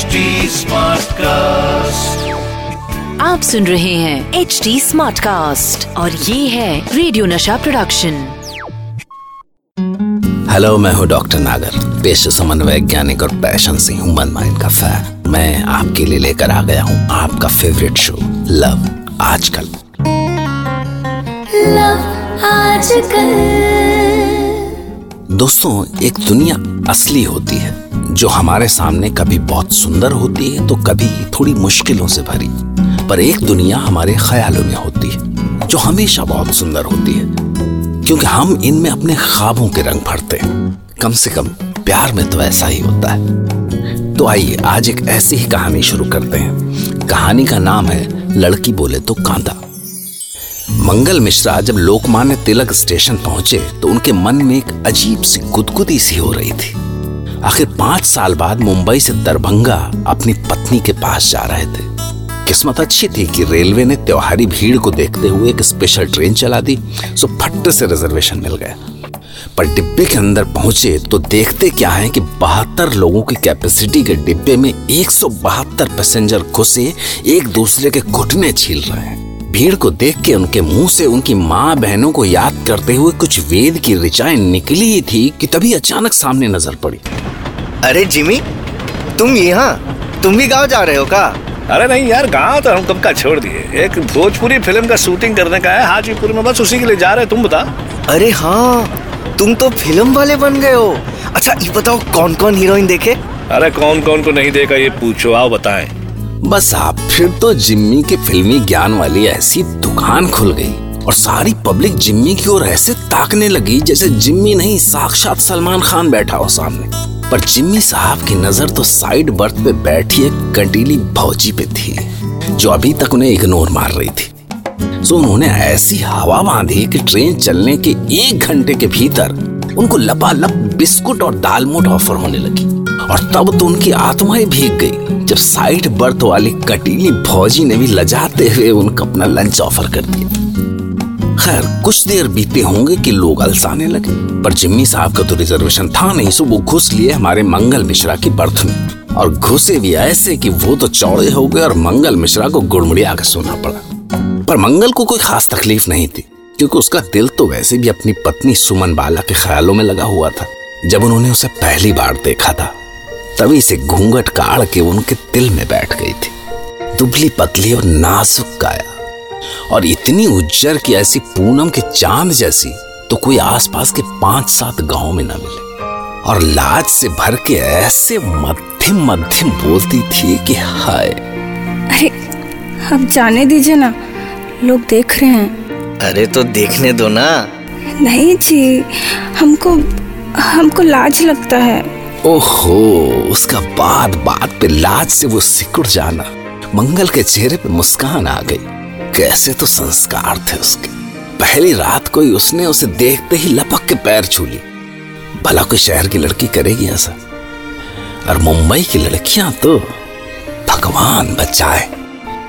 HD Smartcast. आप सुन रहे हैं एच डी स्मार्ट कास्ट और ये है रेडियो नशा प्रोडक्शन हेलो मैं हूँ डॉक्टर नागर पेशे समन्वय वैज्ञानिक और पैशन से ह्यूमन माइंड का फ़ैन मैं आपके लिए लेकर आ गया हूँ आपका favourite show love Aajkal. Love Aajkal. दोस्तों एक दुनिया असली होती है। जो हमारे सामने कभी बहुत सुंदर होती है तो कभी थोड़ी मुश्किलों से भरी। पर एक दुनिया हमारे ख्यालों में होती है, जो हमेशा बहुत सुंदर होती है, क्योंकि हम इनमें अपने ख्वाबों के रंग भरते हैं। कम से कम प्यार में तो ऐसा ही होता है। तो आइए, आज एक ऐसी ही कहानी शुरू करते हैं। कहानी का नाम है, लड़की बोले तो कांदा। मंगल मिश्रा जब लोकमान्य तिलक स्टेशन पहुँचे तो उनके मन में एक अजीब सी गुदगुदी सी हो रही थी। आखिर पाँच साल बाद मुंबई से दरभंगा अपनी पत्नी के पास जा रहे थे। किस्मत अच्छी थी कि रेलवे ने त्योहारी भीड़ को देखते हुए एक स्पेशल ट्रेन चला दी, सो फट से रिजर्वेशन मिल गया। पर डिब्बे के अंदर पहुँचे तो देखते क्या है कि बहत्तर लोगों की कैपेसिटी के डिब्बे में एक सौ बहत्तर पैसेंजर घुसे, एक दूसरे के घुटने छील रहे हैं। भीड़ को देख के उनके मुँह से उनकी माँ बहनों को याद करते हुए कुछ वेद की ऋचाएँ निकली ही थी कि तभी अचानक सामने नज़र पड़ी। अरे जिमी तुम यहाँ तुम भी गाँव जा रहे हो का? अरे नहीं यार गाँव तो हम कब का छोड़ दिए। एक भोजपुरी फ़िल्म का शूटिंग करने का है हाजीपुर में बस उसी के लिए जा रहे तुम बता। अरे हाँ तुम तो फ़िल्म वाले बन गए हो। अच्छा ये बताओ कौन कौन हीरोइन देखे? अरे कौन कौन को नहीं देखा ये पूछो आओ बताएँ। बस आप फिर तो जिम्मी के फिल्मी ज्ञान वाली ऐसी दुकान खुल गई और सारी पब्लिक जिम्मी की ओर ऐसे ताकने लगी जैसे जिम्मी नहीं साक्षात सलमान खान बैठा हो सामने। पर जिम्मी साहब की नज़र तो साइड बर्थ पे बैठी एक कंटीली भौजी पे थी, जो अभी तक उन्हें इग्नोर मार रही थी। सो उन्होंने ऐसी हवा बांधी कि ट्रेन चलने के एक घंटे के भीतर उनको लपालप बिस्कुट और दालमोट ऑफ़र होने लगी। और तब तो उनकी आत्माएँ भीग गई, जब साइड बर्थ वाली कटीली भौजी ने भी लजाते हुए उनको अपना लंच ऑफ़र कर दिया। खैर, कुछ देर बीते होंगे कि लोग अलसाने लगे, पर जिम्मी साहब का तो रिजर्वेशन था नहीं, सो वो घुस लिए हमारे मंगल मिश्रा की बर्थ में। और घुसे भी ऐसे कि वो तो चौड़े हो गए और मंगल मिश्रा को गुड़मुड़िया के सोना पड़ा। पर मंगल को कोई खास तकलीफ़ नहीं थी, क्योंकि उसका दिल तो वैसे भी अपनी पत्नी सुमन बाला के ख्यालों में लगा हुआ था, जब उन्होंने उसे पहली बार देखा था। तभी से घूंघट काढ़ के उनके दिल में बैठ गई थी। दुबली पतली और नाजुक काया। और इतनी उज्जर की ऐसी पूनम के चाँद जैसी तो कोई आसपास के पाँच सात गाँव में न मिले। और लाज से भर के ऐसे मध्यम मध्यम बोलती थी कि हाय। अरे अब जाने दीजिए ना लोग देख रहे हैं। अरे तो देखने दो ना। नहीं जी हमको हमको लाज लगता है। ओहो उसका बात बात पे लाज से वो सिकुड़ जाना मंगल के चेहरे पे मुस्कान आ गई। कैसे तो संस्कार थे उसके। पहली रात कोई उसने उसे देखते ही लपक के पैर छू ली भला कोई शहर की लड़की करेगी ऐसा? और मुंबई की लड़कियाँ तो भगवान बचाए।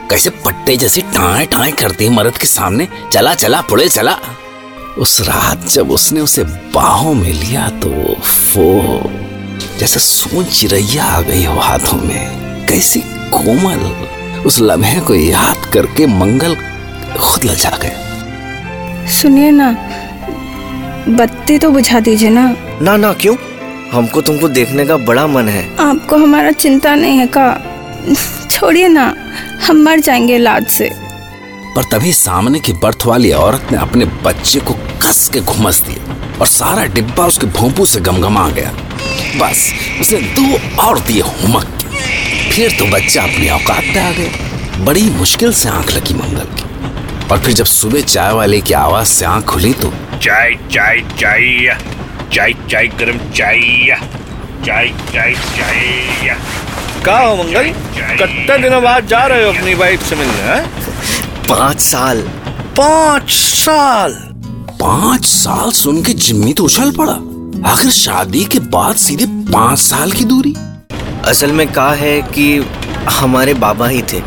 कैसे पट्टे जैसी टाए टाए करती मर्द के सामने? चला चला, पुड़े, चला। उस रात जब उसने उसे बाहों में लिया तो फो जैसे सोच चिरैया आ गई हो हाथों में। कैसी कोमल उस लम्हे को याद करके मंगल खुद लजा गए। सुनिए ना बत्ती तो बुझा दीजिए ना। ना ना क्यों? हमको तुमको देखने का बड़ा मन है। आपको हमारा चिंता नहीं है का? छोड़िए ना हम मर जाएँगे लाज से। पर तभी सामने की बर्थ वाली औरत ने अपने बच्चे को कस के घुमस दिया और सारा डिब्बा उसके भोंपू से गमगमा गया। बस उसने दो और दिए हुमक। फिर तो बच्चा अपनी औकात पे आ गया। बड़ी मुश्किल से आँख लगी मंगल की। और फिर जब सुबह चाय वाले की आवाज़ से आँख खुली तो चाय चाय चाय चाय चाय गरम चाय चाय चाय चाय। का हो मंगल? कितने दिनों बाद जा रहे हो अपनी वाइफ से मिलने पाँच साल। पाँच साल। पाँच साल सुन के जिम्मी तो उछल पड़ा। आखिर शादी के बाद सीधे पाँच साल की दूरी। असल में कहा है कि हमारे बाबा ही थे।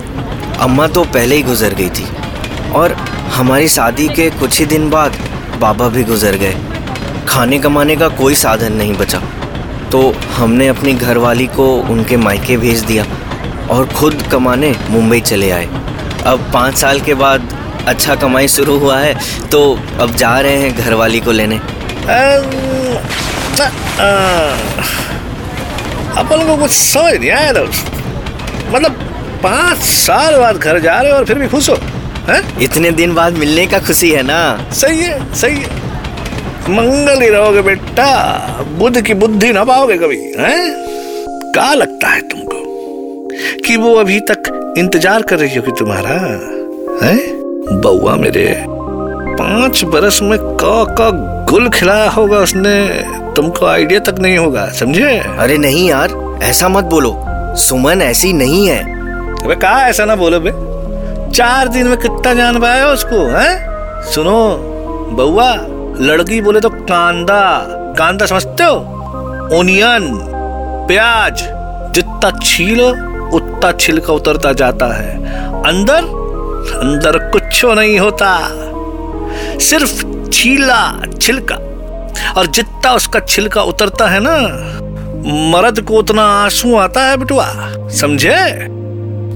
अम्मा तो पहले ही गुजर गई थी। और हमारी शादी के कुछ ही दिन बाद बाबा भी गुजर गए। खाने कमाने का कोई साधन नहीं बचा। तो हमने अपनी घरवाली को उनके मायके भेज दिया और खुद कमाने मुंबई चले आए। अब पाँच साल के बाद अच्छा कमाई शुरू हुआ है तो अब जा रहे हैं घरवाली को लेने। अपन को कुछ समझ नहीं आया दोस्त मतलब पाँच साल बाद घर जा रहे हो और फिर भी खुश हो हैं? इतने दिन बाद मिलने का खुशी है ना? सही है सही है। मंगल ही रहोगे बेटा बुद्ध की बुद्धि ना पाओगे कभी हैं? क्या लगता है तुमको कि वो अभी तक इंतज़ार कर रही होगी तुम्हारा हैं? बउआ मेरे पाँच बरस में का का गुल खिलाया होगा उसने। तुमको आइडिया तक नहीं होगा समझे? अरे नहीं यार ऐसा मत बोलो। सुमन ऐसी नहीं है। अबे कहा ऐसा ना बोलो बे? चार दिन में कितना जान पाया उसको हैं? सुनो बउआ लड़की बोले तो कांदा। कांदा समझते हो? ओनियन प्याज जितना छीलो उतना छिलका उतरता जाता है। अंदर अंदर कुछ नहीं होता। सिर्फ़ छीला छिलका। और जितना उसका छिलका उतरता है ना मर्द को उतना आँसू आता है बिटुआ समझे?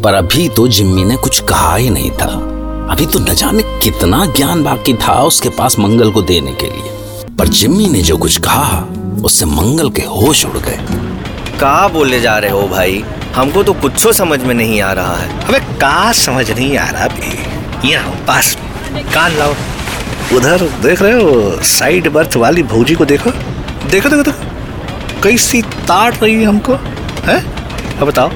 पर अभी तो जिम्मी ने कुछ कहा ही नहीं था। अभी तो न जाने कितना ज्ञान बाकी था उसके पास मंगल को देने के लिए। पर जिम्मी ने जो कुछ कहा उससे मंगल के होश उड़ गए। कहा बोले जा रहे हो भाई? हमको तो कुछ समझ में नहीं आ रहा है। हमें का समझ नहीं आ रहा भी यहाँ पास कान लाओ। उधर देख रहे हो साइड बर्थ वाली भौजी को देखो। देखो देखो देखो। कैसी ताट रही है हमको, है? अब बताओ,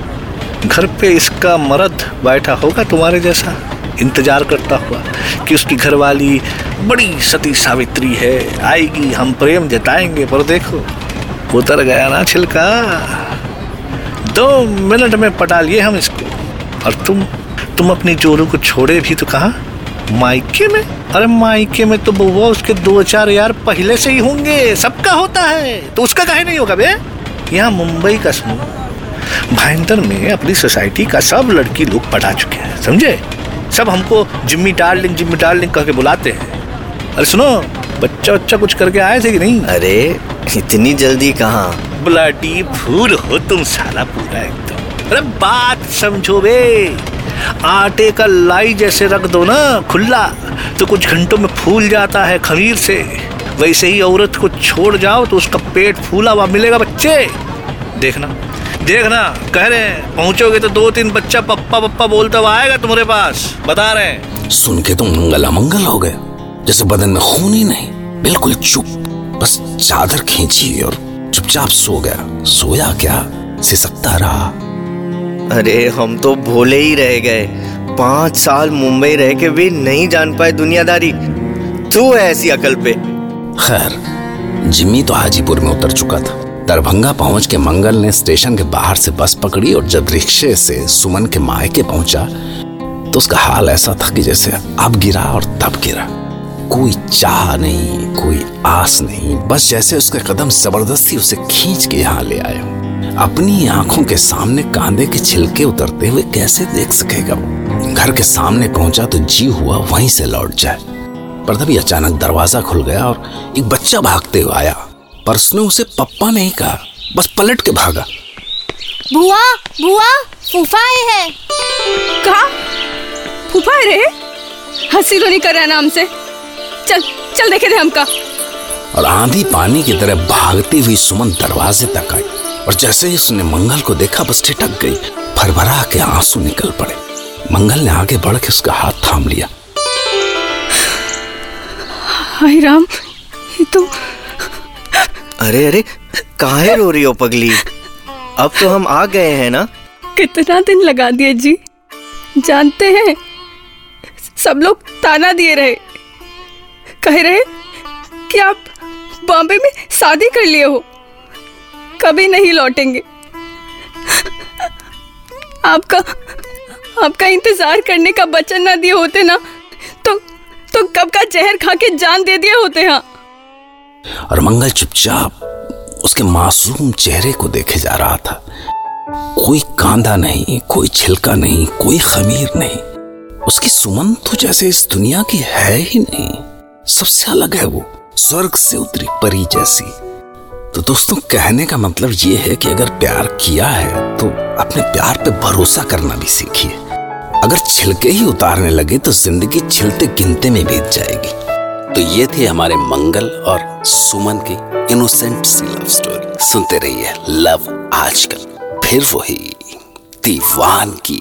घर पे इसका मर्द बैठा होगा तुम्हारे जैसा, इंतज़ार करता हुआ, कि उसकी घरवाली बड़ी सती सावित्री है, आएगी, हम प्रेम जताएँगे, पर देखो, उतर गया ना छिलका। दो मिनट में पटा लिए हम इसको। और तुम तुम अपनी जोरू को छोड़े भी तो कहा? मायके में? अरे मायके में तो बउआ उसके दो चार यार पहले से ही होंगे सबका होता है। तो उसका काहे नहीं होगा बे? यहाँ मुंबई का सुनो। भाईंदर में अपनी सोसाइटी का सब लड़की लोग पटा चुके हैं समझे? सब हमको जिम्मी डार्लिंग जिम्मी डार्लिंग कह के बुलाते हैं। अरे सुनो बच्चा बच्चा कुछ करके आए थे कि नहीं? अरे इतनी जल्दी कहाँ? ब्लडी फूल हो तुम साला पूरा एकदम। अरे बात समझो बे। आटे का लाई जैसे रख दो ना, खुला तो कुछ घंटों में फूल जाता है खमीर से। वैसे ही औरत को छोड़ जाओ तो उसका पेट फूला हुआ मिलेगा बच्चे। देखना देखना, कह रहे हैं, पहुंचोगे तो दो तीन बच्चा पप्पा पप्पा बोलता हुआ आएगा तुम्हारे पास, बता रहे हैं। सुन के तो मंगल अमंगल हो गए, जैसे बदन में खून ही नहीं, बिल्कुल चुप, बस चादर खींची और चुपचाप सो गया। सोया क्या? सिसकता रहा। अरे, हम तो भोले ही रह गए। पाँच साल मुंबई रह के भी नहीं जान पाए दुनियादारी। तू है ऐसी अकल पे। खैर, जिम्मी तो हाजीपुर में उतर चुका था। दरभंगा पहुँच के मंगल ने स्टेशन के बाहर से बस पकड़ी और जब रिक्शे से सुमन के मायके पहुँचा तो उसका हाल ऐसा था कि जैसे अब गिरा और तब गिरा। कोई चाह नहीं, कोई आस नहीं, बस जैसे उसके कदम ज़बरदस्ती उसे खींच के यहाँ ले आए अपनी आँखों के सामने कांदे के छिलके उतरते हुए कैसे देख सकेगा वो? घर के सामने पहुँचा तो जी हुआ वहीं से लौट जाए। पर तभी अचानक दरवाज़ा खुल गया और एक बच्चा भागते हुए आया। पर उसने उसे पप्पा नहीं कहा बस पलट के भागा। बुआ बुआ फूफा आए हैं। कहा? फूफा रे? हँसी तो नहीं कर रहा नाम से। चल चल देखे थे हमका। और आंधी पानी की तरह भागती हुई सुमन दरवाजे तक आई। और जैसे ही उसने मंगल को देखा बस ठिठक गई। भरभरा के आँसू निकल पड़े। मंगल ने आगे बढ़ के उसका हाथ थाम लिया। हाय राम ये तो अरे अरे काहे रो रही हो पगली? अब तो हम आ गए हैं ना? कितना दिन लगा दिए जी। जानते हैं सब लोग ताना दिए रहे। कह रहे कि आप बॉम्बे में शादी कर लिए हो। कभी नहीं लौटेंगे। आपका आपका इंतज़ार करने का वचन ना दिए होते ना तो तो कब का जहर खा के जान दे दिए होते हाँ? और मंगल चुपचाप उसके मासूम चेहरे को देखे जा रहा था। कोई कांदा नहीं, कोई छिलका नहीं, कोई खमीर नहीं। उसकी सुमन तो जैसे इस दुनिया की है ही नहीं। सबसे अलग है वो, स्वर्ग से उतरी परी जैसी। तो दोस्तों, कहने का मतलब ये है कि अगर प्यार किया है तो अपने प्यार पे भरोसा करना भी सीखिए। अगर छिलके ही उतारने लगे तो ज़िंदगी छिलते गिनते में बीत जाएगी। तो ये थे हमारे मंगल और सुमन की इनोसेंट सी लव स्टोरी सुनते रहिए लव आजकल। फिर वही दीवान की।